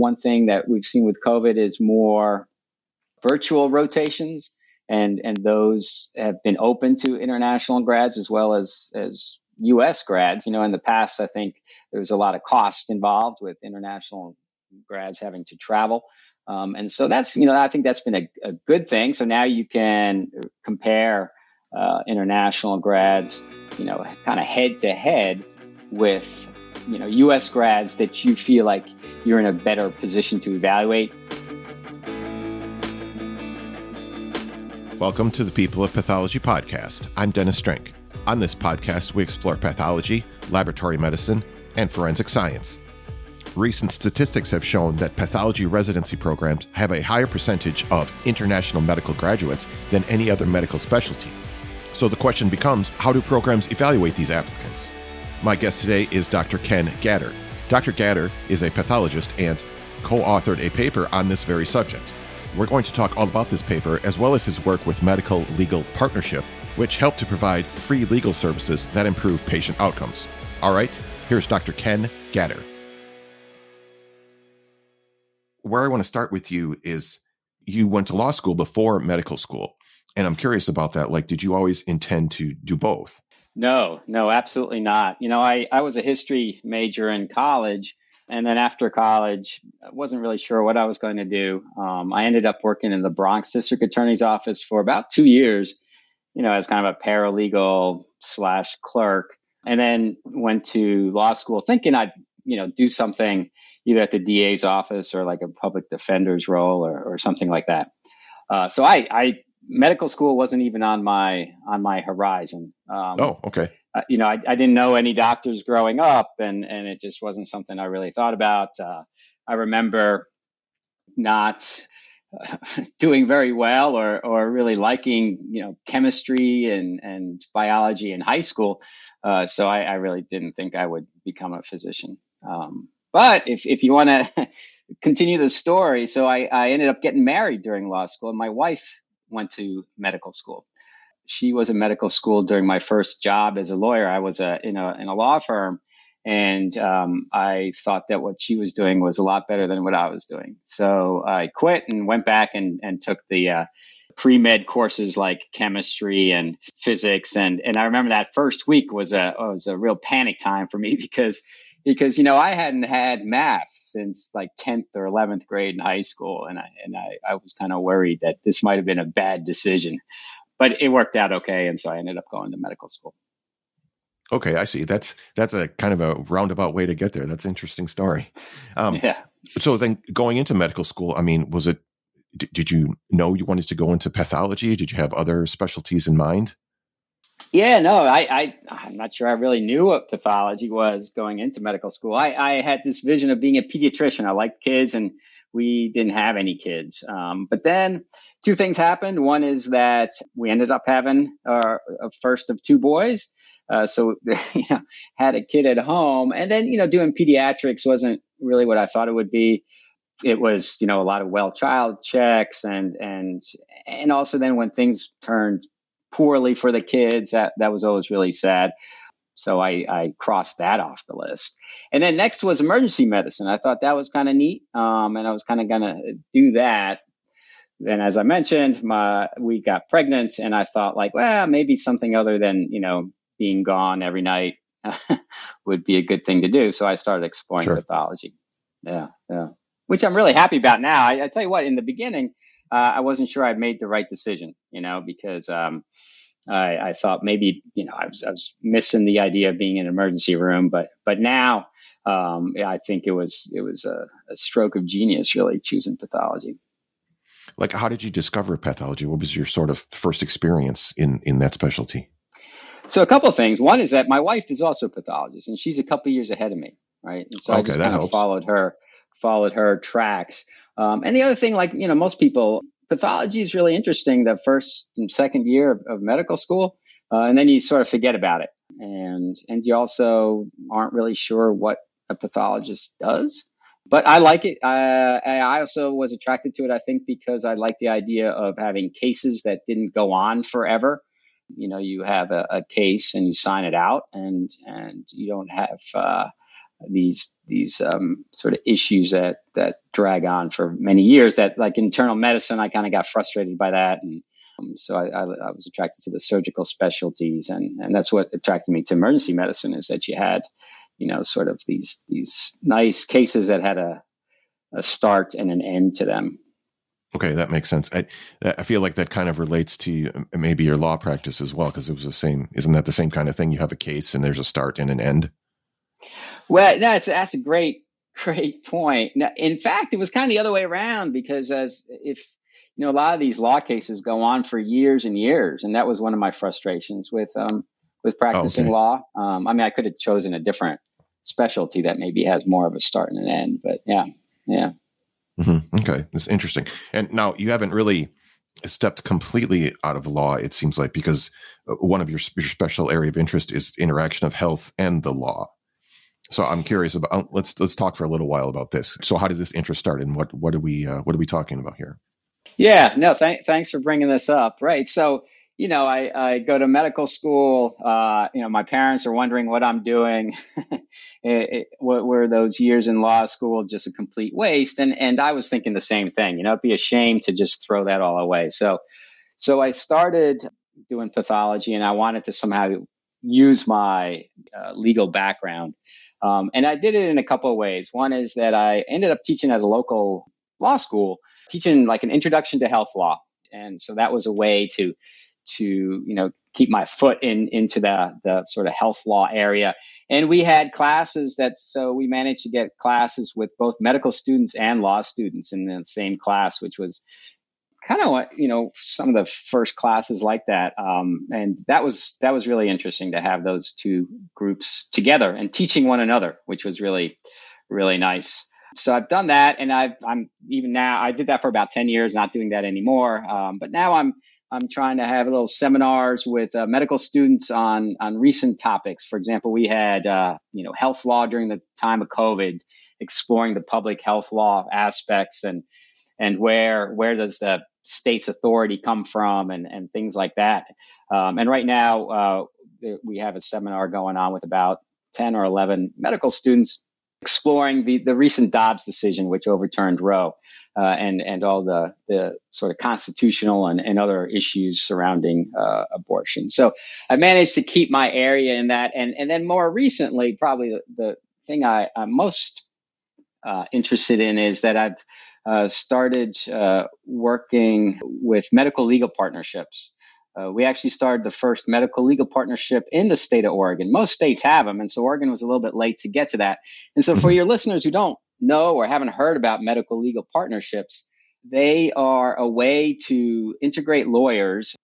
one thing that we've seen with COVID is more virtual rotations, and and those have been open to international grads as well as as U.S. grads. You know, in the past, I think there was a lot of cost involved with international grads having to travel. Um, and so that's, you know, I think that's been a, a good thing. So now you can compare uh, international grads, you know, kind of head to head with, you know, U.S. grads that you feel like you're in a better position to evaluate. Welcome to the People of Pathology podcast. I'm Dennis Strenk. On this podcast, we explore pathology, laboratory medicine, and forensic science. Recent statistics have shown that pathology residency programs have a higher percentage of international medical graduates than any other medical specialty. So the question becomes how do programs evaluate these applicants? My guest today is Dr. Ken Gatter. Dr. Gatter is a pathologist and co authored a paper on this very subject. We're going to talk all about this paper as well as his work with Medical Legal Partnership, which helped to provide free legal services that improve patient outcomes. All right, here's Dr. Ken Gatter where I want to start with you is you went to law school before medical school. And I'm curious about that. Like, did you always intend to do both? No, no, absolutely not. You know, I, I was a history major in college. And then after college, I wasn't really sure what I was going to do. Um, I ended up working in the Bronx District Attorney's Office for about two years, you know, as kind of a paralegal slash clerk. And then went to law school thinking I'd, you know, do something either at the DA's office or like a public defender's role or, or something like that. Uh, so I, I, medical school wasn't even on my on my horizon. Um, oh, okay. Uh, you know, I, I didn't know any doctors growing up, and and it just wasn't something I really thought about. Uh, I remember not doing very well or or really liking you know chemistry and and biology in high school. Uh, so I, I, really didn't think I would become a physician. Um, but if, if you want to continue the story, so I, I ended up getting married during law school, and my wife went to medical school. She was in medical school during my first job as a lawyer. I was a, in, a, in a law firm, and um, I thought that what she was doing was a lot better than what I was doing. So I quit and went back and, and took the uh, pre med courses like chemistry and physics. And, and I remember that first week was a, was a real panic time for me because because you know I hadn't had math since like 10th or 11th grade in high school and I and I, I was kind of worried that this might have been a bad decision. But it worked out okay and so I ended up going to medical school. Okay I see. That's that's a kind of a roundabout way to get there. That's an interesting story. Um, yeah. so then going into medical school I mean was it did you know you wanted to go into pathology? Did you have other specialties in mind yeah, no, I, I, am not sure I really knew what pathology was going into medical school. I, I had this vision of being a pediatrician. I liked kids, and we didn't have any kids. Um, but then two things happened. One is that we ended up having our a first of two boys. Uh, so, you know, had a kid at home. And then, you know, doing pediatrics wasn't really what I thought it would be. It was, you know, a lot of well child checks and, and, and also then when things turned poorly for the kids. That that was always really sad. So I, I crossed that off the list. And then next was emergency medicine. I thought that was kind of neat, um, and I was kind of going to do that. Then, as I mentioned, my we got pregnant, and I thought like, well, maybe something other than you know being gone every night would be a good thing to do. So I started exploring sure. pathology. Yeah, yeah, which I'm really happy about now. I, I tell you what, in the beginning, uh, I wasn't sure I made the right decision, you know, because um, I, I, thought maybe, you know, I was, I was, missing the idea of being in an emergency room, but but now um, I think it was it was a, a stroke of genius, really choosing pathology. Like, how did you discover pathology? What was your sort of first experience in in that specialty? So a couple of things. One is that my wife is also a pathologist, and she's a couple years ahead of me, right? And so okay, I just kind helps. of followed her followed her tracks. Um, and the other thing, like, you know, most people, pathology is really interesting the first and second year of, of medical school. Uh, and then you sort of forget about it. And, and you also aren't really sure what a pathologist does. But I like it. Uh, I also was attracted to it, I think, because I like the idea of having cases that didn't go on forever. You know, you have a, a case and you sign it out, and and you don't have uh, these these um, sort of issues that that drag on for many years. That like internal medicine, I kind of got frustrated by that, and um, so I, I, I, was attracted to the surgical specialties, and and that's what attracted me to emergency medicine is that you had, you know, sort of these these nice cases that had a a start and an end to them. Okay, that makes sense. I I feel like that kind of relates to um, maybe your law practice as well, because it was the same. Isn't that the same kind of thing? You have a case and there's a start and an end. Well, that's that's a great great point. Now, in fact, it was kind of the other way around because as if you know a lot of these law cases go on for years and years, and that was one of my frustrations with um with practicing okay. law. Um, I mean, I could have chosen a different specialty that maybe has more of a start and an end, but yeah, yeah. Mm-hmm. Okay, that's interesting. And now you haven't really stepped completely out of law. It seems like because uh, one of your, your special area of interest is interaction of health and the law. So I'm curious about. Uh, let's let's talk for a little while about this. So how did this interest start, and what what are we uh, what are we talking about here? Yeah, no, th- thanks for bringing this up. Right, so you know, I, I go to medical school. Uh, you know, my parents are wondering what I'm doing. it, it, what were those years in law school just a complete waste? And and I was thinking the same thing. You know, it'd be a shame to just throw that all away. So, so I started doing pathology, and I wanted to somehow use my uh, legal background. Um, and I did it in a couple of ways. One is that I ended up teaching at a local law school, teaching like an introduction to health law. And so that was a way to to you know keep my foot in into the the sort of health law area and we had classes that so we managed to get classes with both medical students and law students in the same class which was kind of you know some of the first classes like that um, and that was that was really interesting to have those two groups together and teaching one another which was really really nice so I've done that, and I've, I'm even now. I did that for about ten years, not doing that anymore. Um, but now I'm I'm trying to have little seminars with uh, medical students on on recent topics. For example, we had uh, you know health law during the time of COVID, exploring the public health law aspects and and where where does the state's authority come from and and things like that. Um, and right now uh, we have a seminar going on with about ten or eleven medical students exploring the, the recent Dobbs decision, which overturned Roe, uh, and and all the the sort of constitutional and, and other issues surrounding uh, abortion. So I managed to keep my area in that, and and then more recently, probably the, the thing I, I'm most uh, interested in is that I've uh, started uh, working with medical legal partnerships. Uh, we actually started the first medical legal partnership in the state of Oregon. Most states have them, and so Oregon was a little bit late to get to that. And so, for mm-hmm. your listeners who don't know or haven't heard about medical legal partnerships, they are a way to integrate lawyers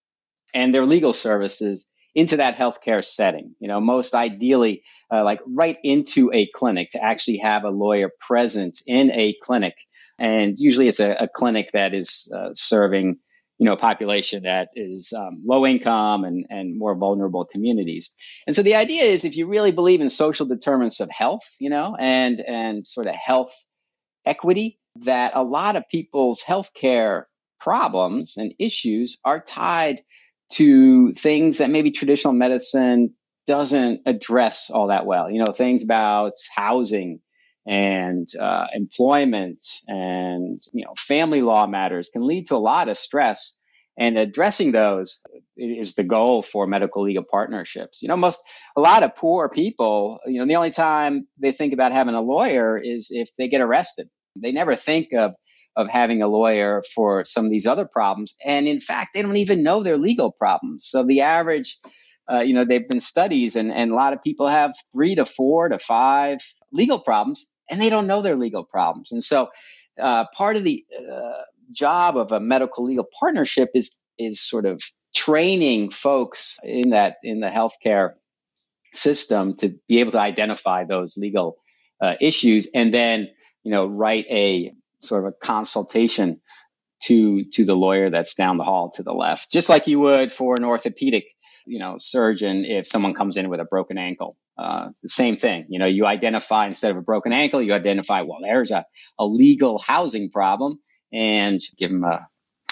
and their legal services into that healthcare setting. You know, most ideally, uh, like right into a clinic to actually have a lawyer present in a clinic. And usually it's a, a clinic that is uh, serving you know, a population that is um, low income and, and more vulnerable communities. And so the idea is if you really believe in social determinants of health, you know, and, and sort of health equity, that a lot of people's healthcare problems and issues are tied to things that maybe traditional medicine doesn't address all that well. You know, things about housing and uh, employment and you know family law matters can lead to a lot of stress. And addressing those is the goal for medical legal partnerships. You know most a lot of poor people you know the only time they think about having a lawyer is if they get arrested. They never think of of having a lawyer for some of these other problems and in fact they don't even know their legal problems so the average uh, you know, they've been studies, and, and a lot of people have three to four to five legal problems and they don't know their legal problems. And so, uh, part of the uh, job of a medical legal partnership is is sort of training folks in that in the healthcare system to be able to identify those legal uh, issues, and then you know write a sort of a consultation to to the lawyer that's down the hall to the left, just like you would for an orthopedic you know surgeon if someone comes in with a broken ankle uh, the same thing. You know, you identify instead of a broken ankle, you identify, well, there's a, a legal housing problem and give them a,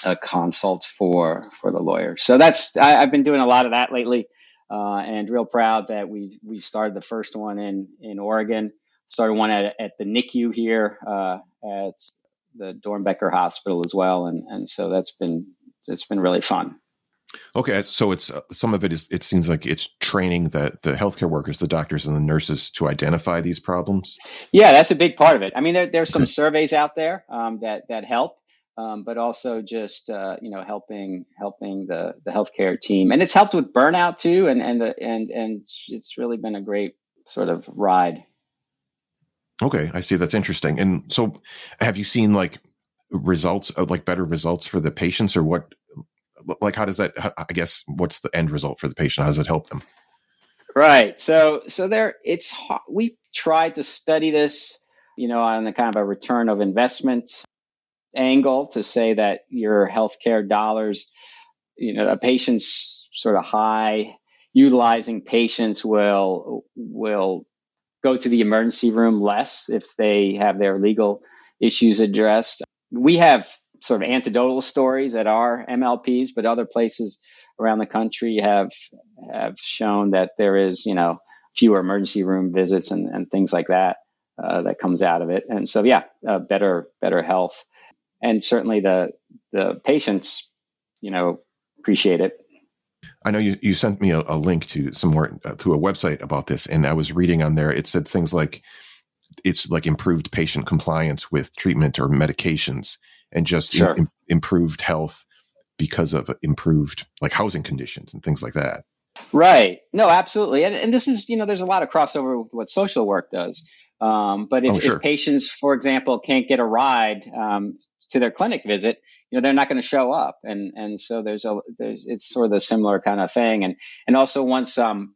a consult for, for the lawyer. So that's, I, have been doing a lot of that lately. Uh, and real proud that we we started the first one in in Oregon. started one at, at the NICU here uh, at the Doernbecher Hospital as well, and and so that's been it's been really fun. Okay, so it's uh, some of it is. It seems like it's training the the healthcare workers, the doctors, and the nurses to identify these problems. Yeah, that's a big part of it. I mean, there, there's some surveys out there um, that that help, um, but also just uh, you know helping helping the the healthcare team, and it's helped with burnout too, and and the, and and it's really been a great sort of ride. Okay, I see. That's interesting. And so, have you seen like results, of, like better results for the patients, or what? like how does that i guess what's the end result for the patient how does it help them right so so there it's we tried to study this you know on the kind of a return of investment angle to say that your healthcare dollars you know a patient's sort of high utilizing patients will will go to the emergency room less if they have their legal issues addressed we have sort of anecdotal stories at our MLPs, but other places around the country have have shown that there is, you know, fewer emergency room visits and, and things like that uh, that comes out of it. And so, yeah, uh, better better health, and certainly the the patients, you know, appreciate it. I know you, you sent me a, a link to some more uh, to a website about this, and I was reading on there. It said things like it's like improved patient compliance with treatment or medications and just sure. Im- improved health because of improved like housing conditions and things like that. Right. No, absolutely. And, and this is, you know, there's a lot of crossover with what social work does. Um, but if, oh, sure. if, patients, for example, can't get a ride um, to their clinic visit, you know, they're not going to show up. And and so there's a there's it's sort of a similar kind of thing. And and also once um,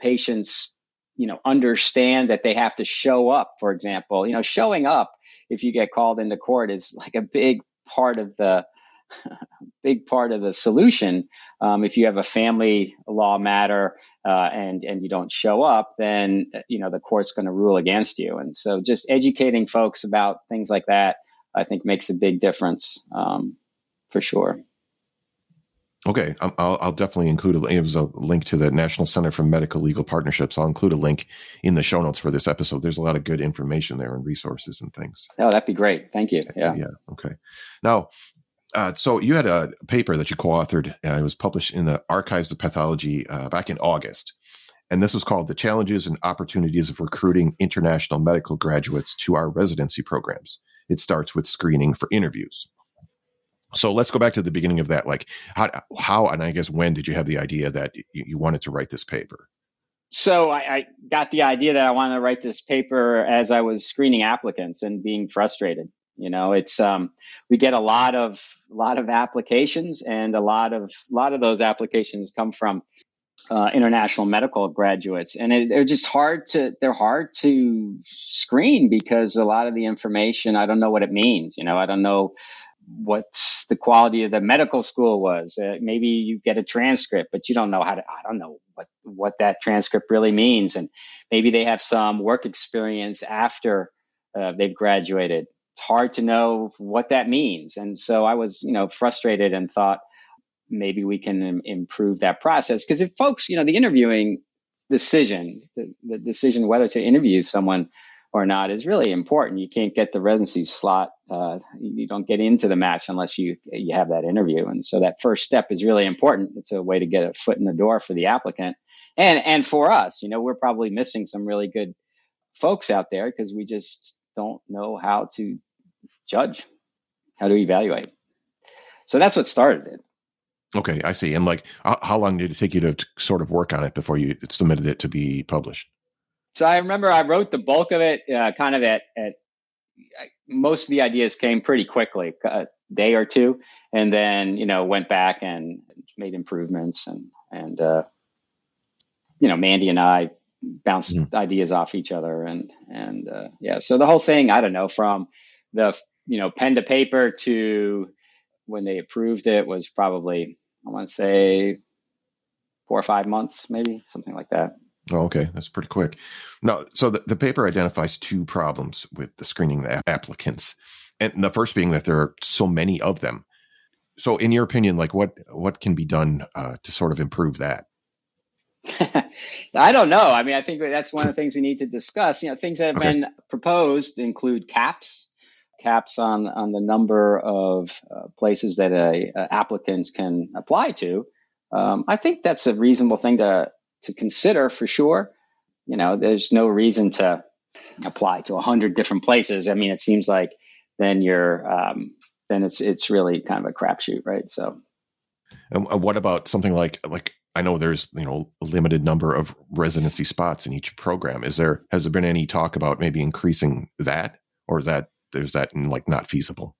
patients, you know, understand that they have to show up, for example, you know, showing up if you get called into court is like a big part of the big part of the solution. Um, if you have a family law matter uh, and and you don't show up, then you know the court's going to rule against you. And so, just educating folks about things like that, I think, makes a big difference um, for sure. Okay, I'll, I'll definitely include a, it was a link to the National Center for Medical Legal Partnerships. I'll include a link in the show notes for this episode. There's a lot of good information there and resources and things. Oh, that'd be great. Thank you. Yeah. Yeah. Okay. Now, uh, so you had a paper that you co-authored. Uh, it was published in the Archives of Pathology uh, back in August, and this was called "The Challenges and Opportunities of Recruiting International Medical Graduates to Our Residency Programs." It starts with screening for interviews. So let's go back to the beginning of that. Like how, how, and I guess when did you have the idea that you, you wanted to write this paper? So I, I, got the idea that I wanted to write this paper as I was screening applicants and being frustrated. You know, it's um, we get a lot of a lot of applications, and a lot of a lot of those applications come from uh, international medical graduates, and it, they're just hard to they're hard to screen because a lot of the information I don't know what it means. You know, I don't know what the quality of the medical school was. Uh, maybe you get a transcript, but you don't know how to. I don't know what what that transcript really means, and maybe they have some work experience after uh, they've graduated. It's hard to know what that means, and so I was, you know, frustrated and thought maybe we can Im- improve that process because if folks, you know, the interviewing decision, the, the decision whether to interview someone or not is really important. You can't get the residency slot. Uh, you don't get into the match unless you you have that interview. And so that first step is really important. It's a way to get a foot in the door for the applicant and and for us. You know, we're probably missing some really good folks out there because we just don't know how to judge, how to evaluate. So that's what started it. Okay, I see. And like, how long did it take you to sort of work on it before you submitted it to be published? So I remember I wrote the bulk of it uh, kind of at, at most of the ideas came pretty quickly, a day or two, and then you know went back and made improvements and and uh, you know Mandy and I bounced mm-hmm. ideas off each other and and uh, yeah, so the whole thing I don't know from the you know pen to paper to when they approved it was probably I want to say four or five months, maybe something like that. Oh, okay, that's pretty quick. No, so the, the paper identifies two problems with the screening applicants, and the first being that there are so many of them. So, in your opinion, like what what can be done uh, to sort of improve that? I don't know. I mean, I think that's one of the things we need to discuss. You know, things that have okay. been proposed include caps, caps on on the number of uh, places that a, a, applicant can apply to. Um, I think that's a reasonable thing to to consider for sure. You know, there's no reason to apply to a hundred different places. I mean, it seems like then you're um, then it's it's really kind of a crapshoot, right? So, and what about something like like I know there's you know a limited number of residency spots in each program. Is there has there been any talk about maybe increasing that, or is that there's that like not feasible?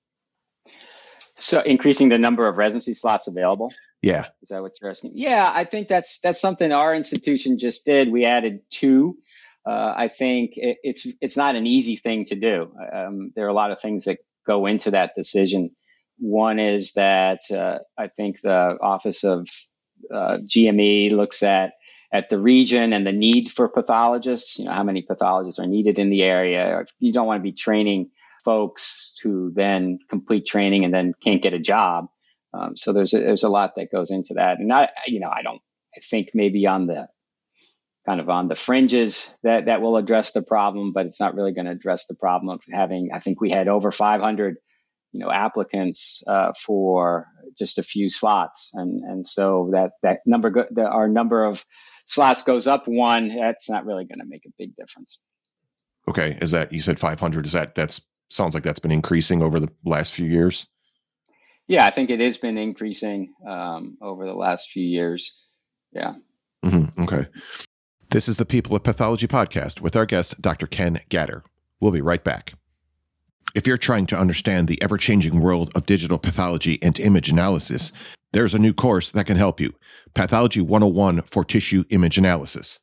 So increasing the number of residency slots available. Yeah, is that what you're asking? Yeah, I think that's that's something our institution just did. We added two. Uh, I think it, it's it's not an easy thing to do. Um, there are a lot of things that go into that decision. One is that uh, I think the Office of uh, GME looks at at the region and the need for pathologists. You know, how many pathologists are needed in the area. You don't want to be training folks who then complete training and then can't get a job. Um, so there's a, there's a lot that goes into that, and I you know I don't I think maybe on the kind of on the fringes that that will address the problem, but it's not really going to address the problem of having. I think we had over 500 you know applicants uh, for just a few slots, and and so that that number go, the, our number of slots goes up one. That's not really going to make a big difference. Okay, is that you said 500? Is that that's sounds like that's been increasing over the last few years? Yeah, I think it has been increasing um, over the last few years. Yeah. Mm-hmm. Okay. This is the People of Pathology podcast with our guest, Dr. Ken Gatter. We'll be right back. If you're trying to understand the ever changing world of digital pathology and image analysis, there's a new course that can help you Pathology 101 for Tissue Image Analysis.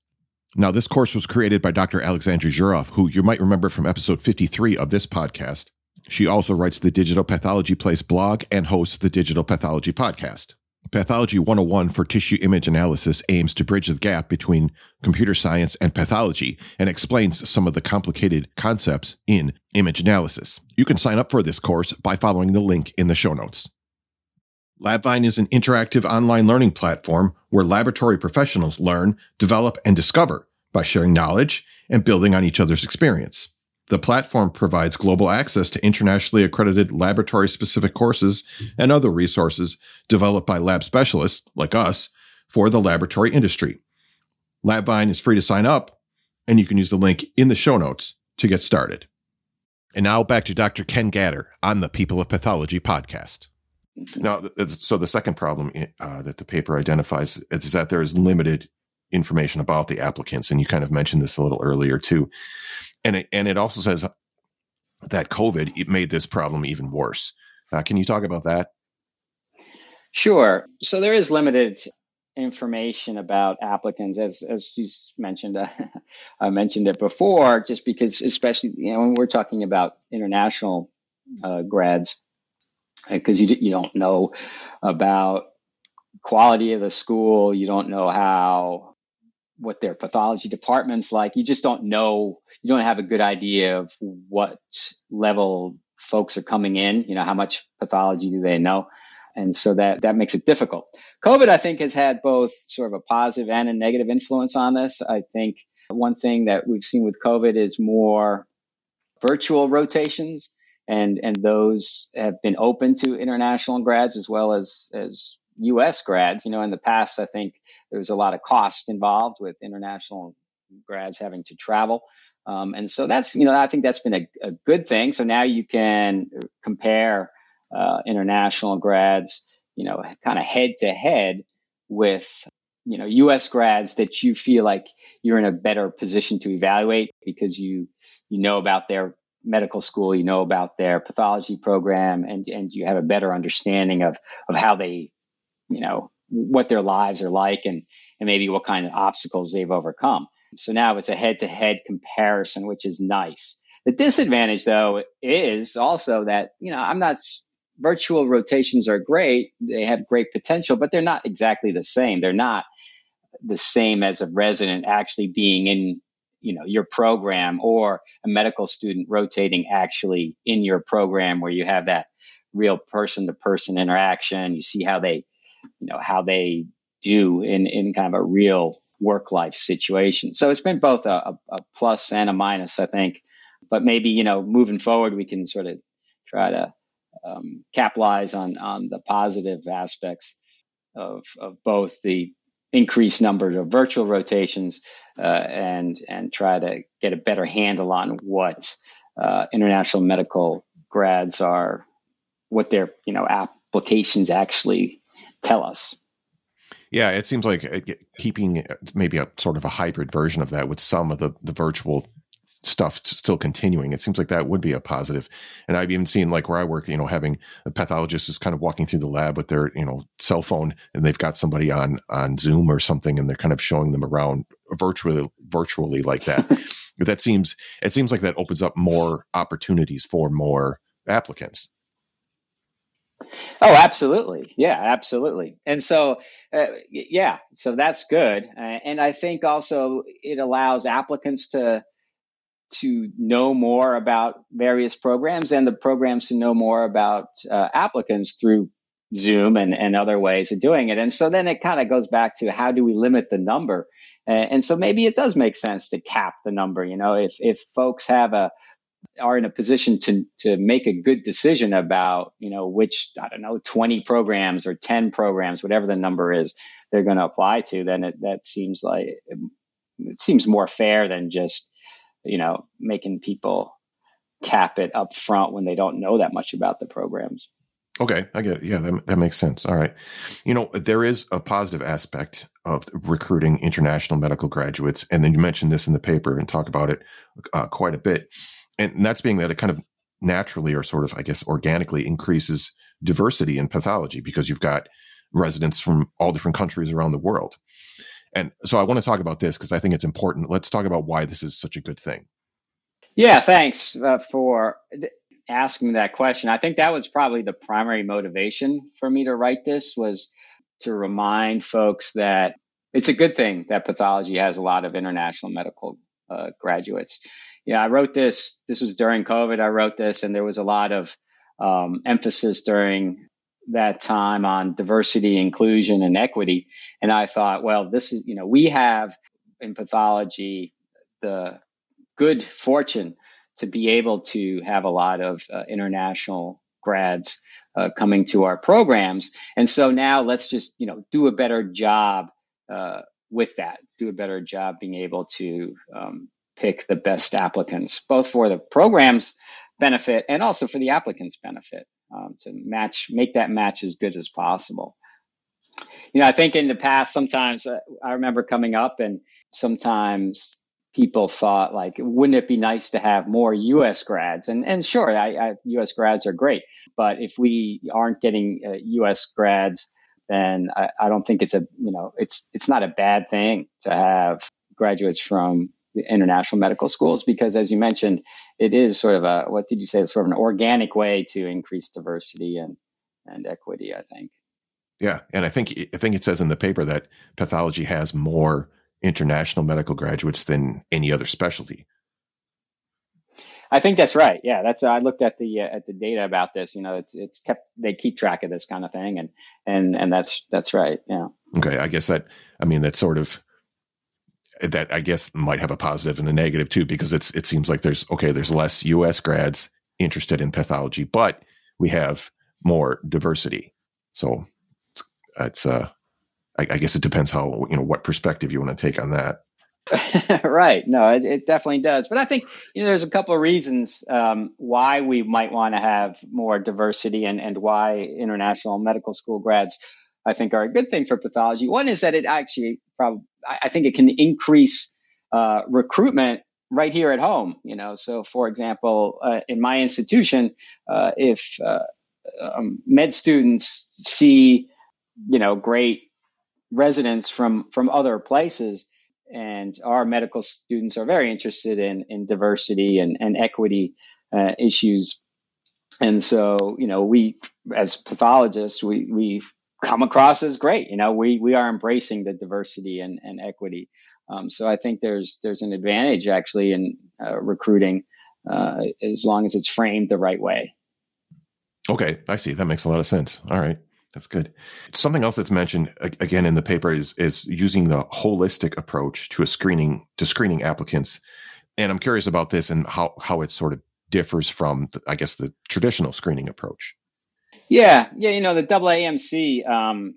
Now, this course was created by Dr. Aleksandra Zuraw, who you might remember from episode 53 of this podcast. She also writes the Digital Pathology Place blog and hosts the Digital Pathology podcast. Pathology 101 for tissue image analysis aims to bridge the gap between computer science and pathology and explains some of the complicated concepts in image analysis. You can sign up for this course by following the link in the show notes. LabVine is an interactive online learning platform where laboratory professionals learn, develop, and discover by sharing knowledge and building on each other's experience. The platform provides global access to internationally accredited laboratory specific courses and other resources developed by lab specialists like us for the laboratory industry. LabVine is free to sign up, and you can use the link in the show notes to get started. And now back to Dr. Ken Gatter on the People of Pathology podcast. Now, so the second problem uh, that the paper identifies is that there is limited information about the applicants, and you kind of mentioned this a little earlier too and it, and it also says that COVID it made this problem even worse. Uh, can you talk about that? Sure. So there is limited information about applicants, as as you mentioned. Uh, I mentioned it before, just because, especially you know, when we're talking about international uh, grads, because you you don't know about quality of the school, you don't know how what their pathology department's like. You just don't know, you don't have a good idea of what level folks are coming in, you know, how much pathology do they know? And so that, that makes it difficult. COVID, I think, has had both sort of a positive and a negative influence on this. I think one thing that we've seen with COVID is more virtual rotations and, and those have been open to international grads as well as, as U.S. grads. You know, in the past, I think there was a lot of cost involved with international grads having to travel. Um, and so that's, you know, I think that's been a, a good thing. So now you can compare uh, international grads, you know, kind of head to head with, you know, U.S. grads that you feel like you're in a better position to evaluate because you, you know about their medical school, you know about their pathology program, and, and you have a better understanding of, of how they you know, what their lives are like and, and maybe what kind of obstacles they've overcome. So now it's a head to head comparison, which is nice. The disadvantage though is also that, you know, I'm not virtual rotations are great. They have great potential, but they're not exactly the same. They're not the same as a resident actually being in, you know, your program or a medical student rotating actually in your program where you have that real person to person interaction. You see how they you know how they do in, in kind of a real work life situation. So it's been both a, a, plus and a minus, I think. But maybe, you know, moving forward, we can sort of try to um, capitalize on, on the positive aspects of, of both the increased numbers of virtual rotations uh, and, and try to get a better handle on what uh, international medical grads are, what their, you know, applications actually tell us. Yeah, it seems like uh, keeping maybe a sort of a hybrid version of that with some of the, the virtual stuff still continuing. It seems like that would be a positive. And I've even seen like where I work, you know, having a pathologist is kind of walking through the lab with their, you know, cell phone and they've got somebody on on Zoom or something and they're kind of showing them around virtually virtually like that. But that seems it seems like that opens up more opportunities for more applicants. Oh, absolutely. Yeah, absolutely. And so, uh, yeah, so that's good. Uh, and I think also it allows applicants to to know more about various programs and the programs to know more about uh, applicants through Zoom and, and other ways of doing it. And so then it kind of goes back to how do we limit the number? and so maybe it does make sense to cap the number. You know, if if folks have a are in a position to to make a good decision about you know which I don't know 20 programs or 10 programs whatever the number is they're going to apply to then it, that seems like it seems more fair than just you know making people cap it up front when they don't know that much about the programs. Okay, I get it. Yeah, that, that makes sense. All right. You know, there is a positive aspect of recruiting international medical graduates. And then you mentioned this in the paper and talk about it uh, quite a bit and that's being that it kind of naturally or sort of, I guess, organically increases diversity in pathology because you've got residents from all different countries around the world. And so I want to talk about this because I think it's important. Let's talk about why this is such a good thing. Yeah, thanks uh, for asking that question. I think that was probably the primary motivation for me to write this was to remind folks that it's a good thing that pathology has a lot of international medical uh, graduates yeah, I wrote this. This was during COVID. I wrote this, and there was a lot of um, emphasis during that time on diversity, inclusion, and equity. And I thought, well, this is, you know, we have in pathology the good fortune to be able to have a lot of uh, international grads uh, coming to our programs. And so now let's just, you know, do a better job uh, with that, do a better job being able to um, pick the best applicants, both for the program's benefit and also for the applicant's benefit um, to match, make that match as good as possible. You know, I think in the past, sometimes uh, I remember coming up and sometimes people thought like, wouldn't it be nice to have more U.S. grads? And and sure, I, I, U.S. grads are great, but if we aren't getting uh, U.S. grads, then I, I, don't think it's a you know it's it's not a bad thing to have graduates from international medical schools because as you mentioned it is sort of a what did you say it's sort of an organic way to increase diversity and and equity i think yeah and i think i think it says in the paper that pathology has more international medical graduates than any other specialty I think that's right. Yeah, that's I looked at the uh, at the data about this. You know, it's it's kept they keep track of this kind of thing, and and and that's that's right. Yeah. Okay, I guess that I mean that sort of that I guess might have a positive and a negative too, because it's it seems like there's okay, there's less U.S. grads interested in pathology, but we have more diversity. So it's, it's uh, I, I, guess it depends how you know what perspective you want to take on that. right. No, it, it, definitely does. But I think you know there's a couple of reasons um, why we might want to have more diversity and and why international medical school grads I think are a good thing for pathology. One is that it actually probably, I think it can increase uh, recruitment right here at home. You know, so for example, uh, in my institution, uh, if uh, um, med students see, you know, great residents from from other places, and our medical students are very interested in in diversity and and equity uh, issues. And so, you know, we as pathologists, we we come across as great. You know, we we are embracing the diversity and, and equity. Um, so I think there's there's an advantage actually in uh, recruiting uh, as long as it's framed the right way. Okay, I see. That makes a lot of sense. All right. That's good. Something else that's mentioned again in the paper is is using the holistic approach to a screening to screening applicants, and I'm curious about this and how how it sort of differs from, the, I guess, the traditional screening approach. Yeah, yeah, you know the AAMC um,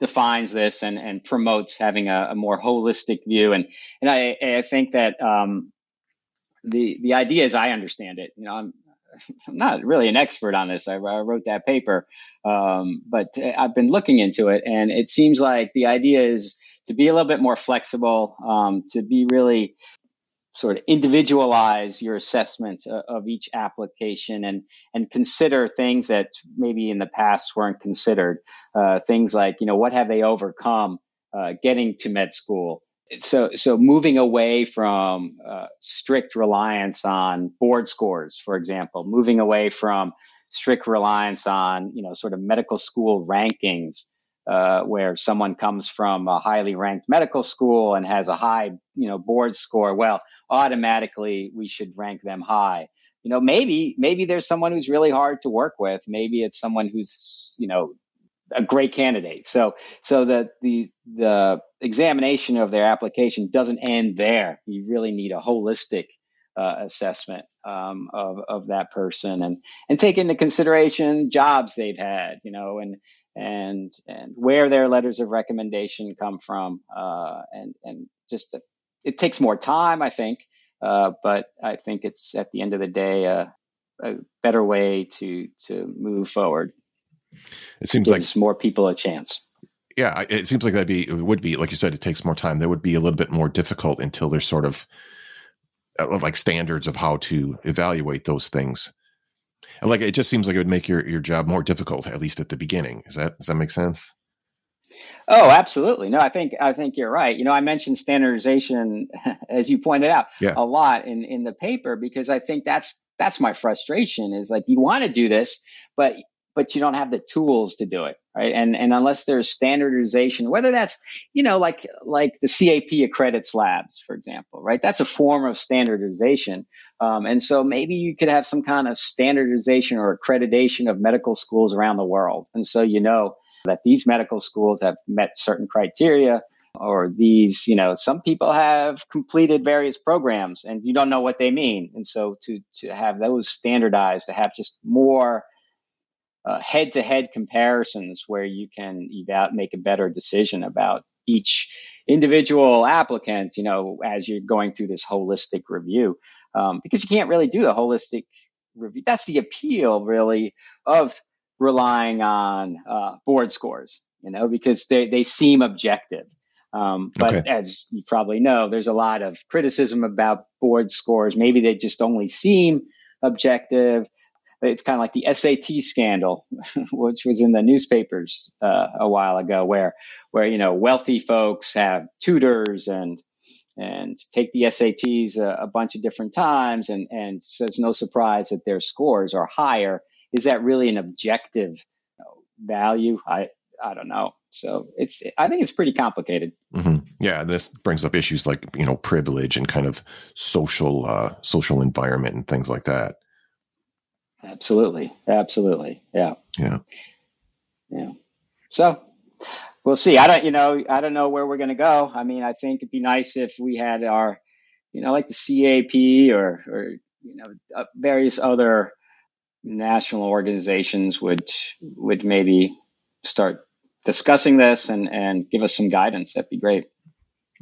defines this and and promotes having a, a, more holistic view, and and I I think that um, the the idea as I understand it, you know, I'm I'm not really an expert on this. I, I wrote that paper, um, but I've been looking into it, and it seems like the idea is to be a little bit more flexible, um, to be really sort of individualize your assessment of each application and and consider things that maybe in the past weren't considered. Uh, things like you know what have they overcome uh, getting to med school so so moving away from uh, strict reliance on board scores for example moving away from strict reliance on you know sort of medical school rankings uh, where someone comes from a highly ranked medical school and has a high you know board score well automatically we should rank them high you know maybe maybe there's someone who's really hard to work with maybe it's someone who's you know a great candidate. So so the the the examination of their application doesn't end there. You really need a holistic uh, assessment um, of of that person and and take into consideration jobs they've had, you know, and and and where their letters of recommendation come from, uh, and and just it takes more time, I think, uh, but I think it's at the end of the day a, a better way to to move forward. It seems gives like more people a chance. Yeah, it seems like that'd be it would be like you said. It takes more time. That would be a little bit more difficult until there's sort of uh, like standards of how to evaluate those things. Like it just seems like it would make your your job more difficult, at least at the beginning. Is that does that make sense? Oh, absolutely. No, I think I think you're right. You know, I mentioned standardization, as you pointed out, yeah. a lot in in the paper because I think that's that's my frustration. Is like you want to do this, but but you don't have the tools to do it right? And and unless there's standardization whether that's you know like like the CAP accredits labs for example right? That's a form of standardization. Um, and so maybe you could have some kind of standardization or accreditation of medical schools around the world. And so you know that these medical schools have met certain criteria or these you know some people have completed various programs and you don't know what they mean. And so to to have those standardized to have just more head to head comparisons where you can eval- make a better decision about each individual applicant, you know, as you're going through this holistic review. Um, because you can't really do the holistic review. That's the appeal, really, of relying on uh, board scores, you know, because they, they seem objective. Um, but okay. as you probably know, there's a lot of criticism about board scores. Maybe they just only seem objective it's kind of like the SAT scandal, which was in the newspapers uh, a while ago, where where you know wealthy folks have tutors and and take the SATs a, a bunch of different times, and and so it's no surprise that their scores are higher. Is that really an objective value? I I don't know. So it's I think it's pretty complicated. Mm-hmm. Yeah, this brings up issues like you know privilege and kind of social uh, social environment and things like that. Absolutely. Absolutely. Yeah. Yeah. Yeah. So we'll see. I don't, you know, I don't know where we're going to go. I mean, I think it'd be nice if we had our, you know, like the CAP or, or, you know, uh, various other national organizations would, would maybe start discussing this and, and give us some guidance. That'd be great.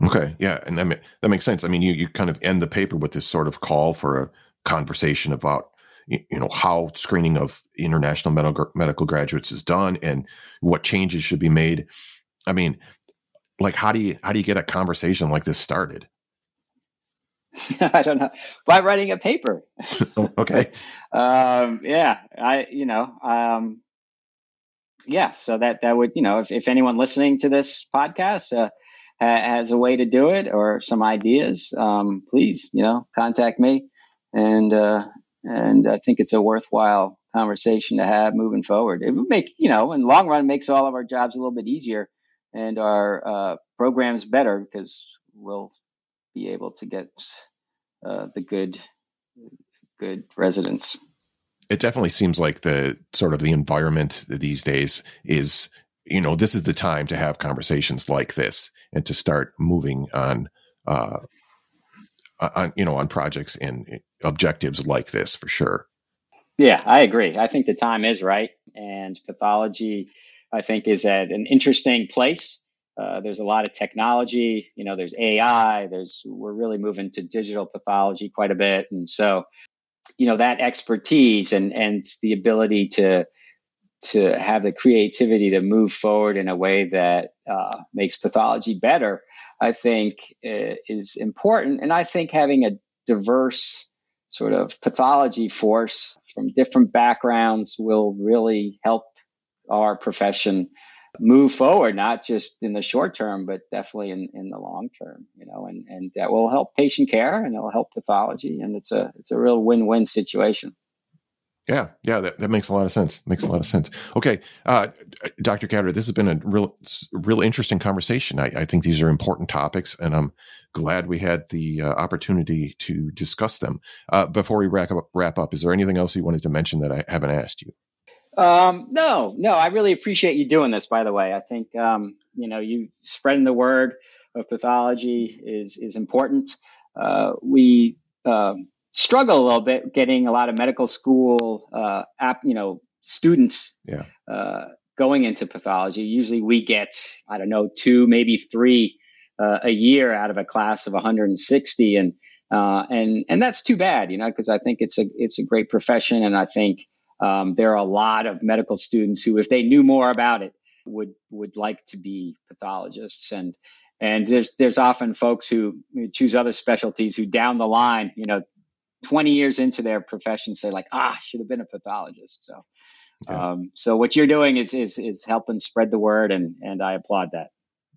Okay. Yeah. And that, that makes sense. I mean, you, you kind of end the paper with this sort of call for a conversation about you know how screening of international medical medical graduates is done and what changes should be made. I mean like how do you how do you get a conversation like this started? I don't know. By writing a paper. Oh, okay. Um, yeah i you know um, yeah so that that would you know if, if anyone listening to this podcast uh, has a way to do it or some ideas um, please you know contact me and uh, and I think it's a worthwhile conversation to have moving forward. It would make, you know, in the long run, makes all of our jobs a little bit easier and our uh, programs better because we'll be able to get uh, the good, good residents. it definitely seems like the sort of the environment these days is you know this is the time to have conversations like this and to start moving on uh on you know on projects and objectives like this for sure. Yeah i agree. I think the time is right and pathology i think is at an interesting place. Uh, there's a lot of technology you know there's ai there's we're really moving to digital pathology quite a bit and so you know that expertise and and the ability to to have the creativity to move forward in a way that uh, makes pathology better, I think uh, is important. And I think having a diverse sort of pathology force from different backgrounds will really help our profession move forward, not just in the short term, but definitely in, in the long term, you know, and, and that will help patient care and it will help pathology. And it's a, it's a real win-win situation. Yeah, yeah, that, that makes a lot of sense. Makes a lot of sense. Okay, uh, Dr. Gatter, this has been a real, real interesting conversation. I, I, think these are important topics, and I'm glad we had the uh, opportunity to discuss them. Uh, before we wrap up, wrap up, is there anything else you wanted to mention that I haven't asked you? Um, no, no, I really appreciate you doing this. By the way, I think um, you know you spreading the word of pathology is is important. Uh, we um, struggle a little bit getting a lot of medical school uh, app, you know, students yeah. uh, going into pathology. Usually, we get I don't know two, maybe three uh, a year out of a class of 160, and uh, and and that's too bad, you know, because I think it's a it's a great profession, and I think um, there are a lot of medical students who, if they knew more about it, would would like to be pathologists. And and there's there's often folks who choose other specialties who down the line, you know, 20 years into their profession, say like, ah, should have been a pathologist. So. Um, so what you're doing is, is is helping spread the word, and and I applaud that.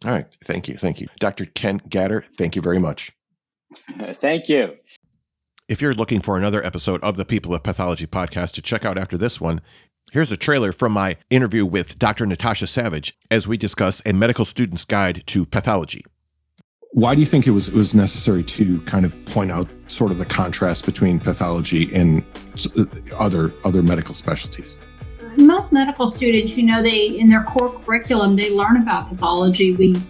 All right, thank you, thank you, Dr. Ken Gatter. Thank you very much. thank you. If you're looking for another episode of the People of Pathology podcast to check out after this one, here's a trailer from my interview with Dr. Natasha Savage as we discuss a medical student's guide to pathology. Why do you think it was it was necessary to kind of point out sort of the contrast between pathology and uh, other other medical specialties? Most medical students, you know, they in their core curriculum they learn about pathology. We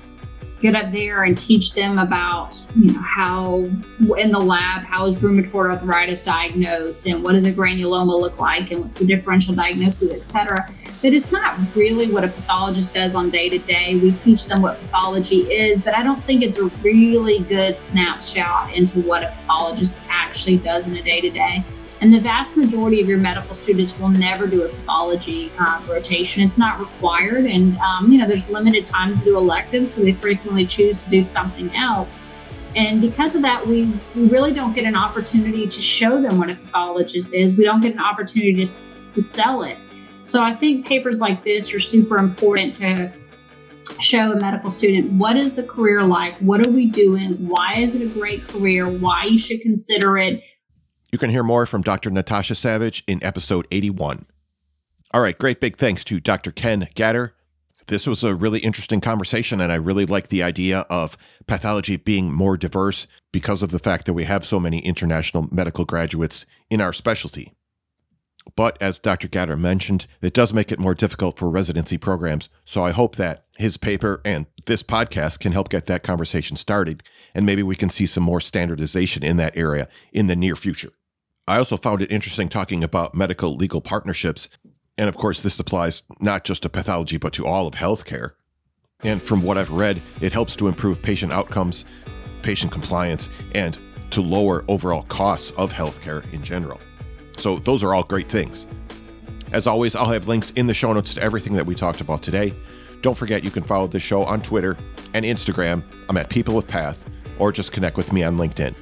get up there and teach them about you know how in the lab how is rheumatoid arthritis diagnosed and what does a granuloma look like and what's the differential diagnosis etc but it's not really what a pathologist does on day to day we teach them what pathology is but i don't think it's a really good snapshot into what a pathologist actually does in a day to day and the vast majority of your medical students will never do a pathology uh, rotation. It's not required. And, um, you know, there's limited time to do electives, so they frequently choose to do something else. And because of that, we, we really don't get an opportunity to show them what a pathologist is. We don't get an opportunity to, to sell it. So I think papers like this are super important to show a medical student what is the career like? What are we doing? Why is it a great career? Why you should consider it? You can hear more from Dr. Natasha Savage in episode 81. All right, great big thanks to Dr. Ken Gatter. This was a really interesting conversation, and I really like the idea of pathology being more diverse because of the fact that we have so many international medical graduates in our specialty. But as Dr. Gatter mentioned, it does make it more difficult for residency programs. So I hope that his paper and this podcast can help get that conversation started, and maybe we can see some more standardization in that area in the near future. I also found it interesting talking about medical legal partnerships. And of course, this applies not just to pathology, but to all of healthcare. And from what I've read, it helps to improve patient outcomes, patient compliance, and to lower overall costs of healthcare in general. So, those are all great things. As always, I'll have links in the show notes to everything that we talked about today. Don't forget you can follow the show on Twitter and Instagram. I'm at People of Path, or just connect with me on LinkedIn.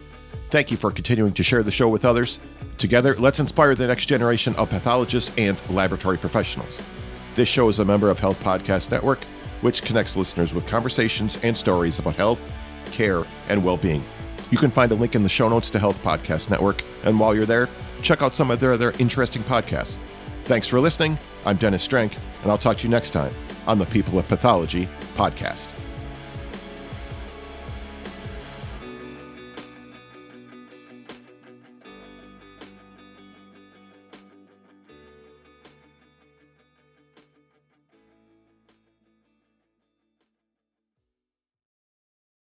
Thank you for continuing to share the show with others. Together, let's inspire the next generation of pathologists and laboratory professionals. This show is a member of Health Podcast Network, which connects listeners with conversations and stories about health, care, and well being. You can find a link in the show notes to Health Podcast Network, and while you're there, check out some of their other interesting podcasts. Thanks for listening. I'm Dennis Strenk, and I'll talk to you next time on the People of Pathology podcast.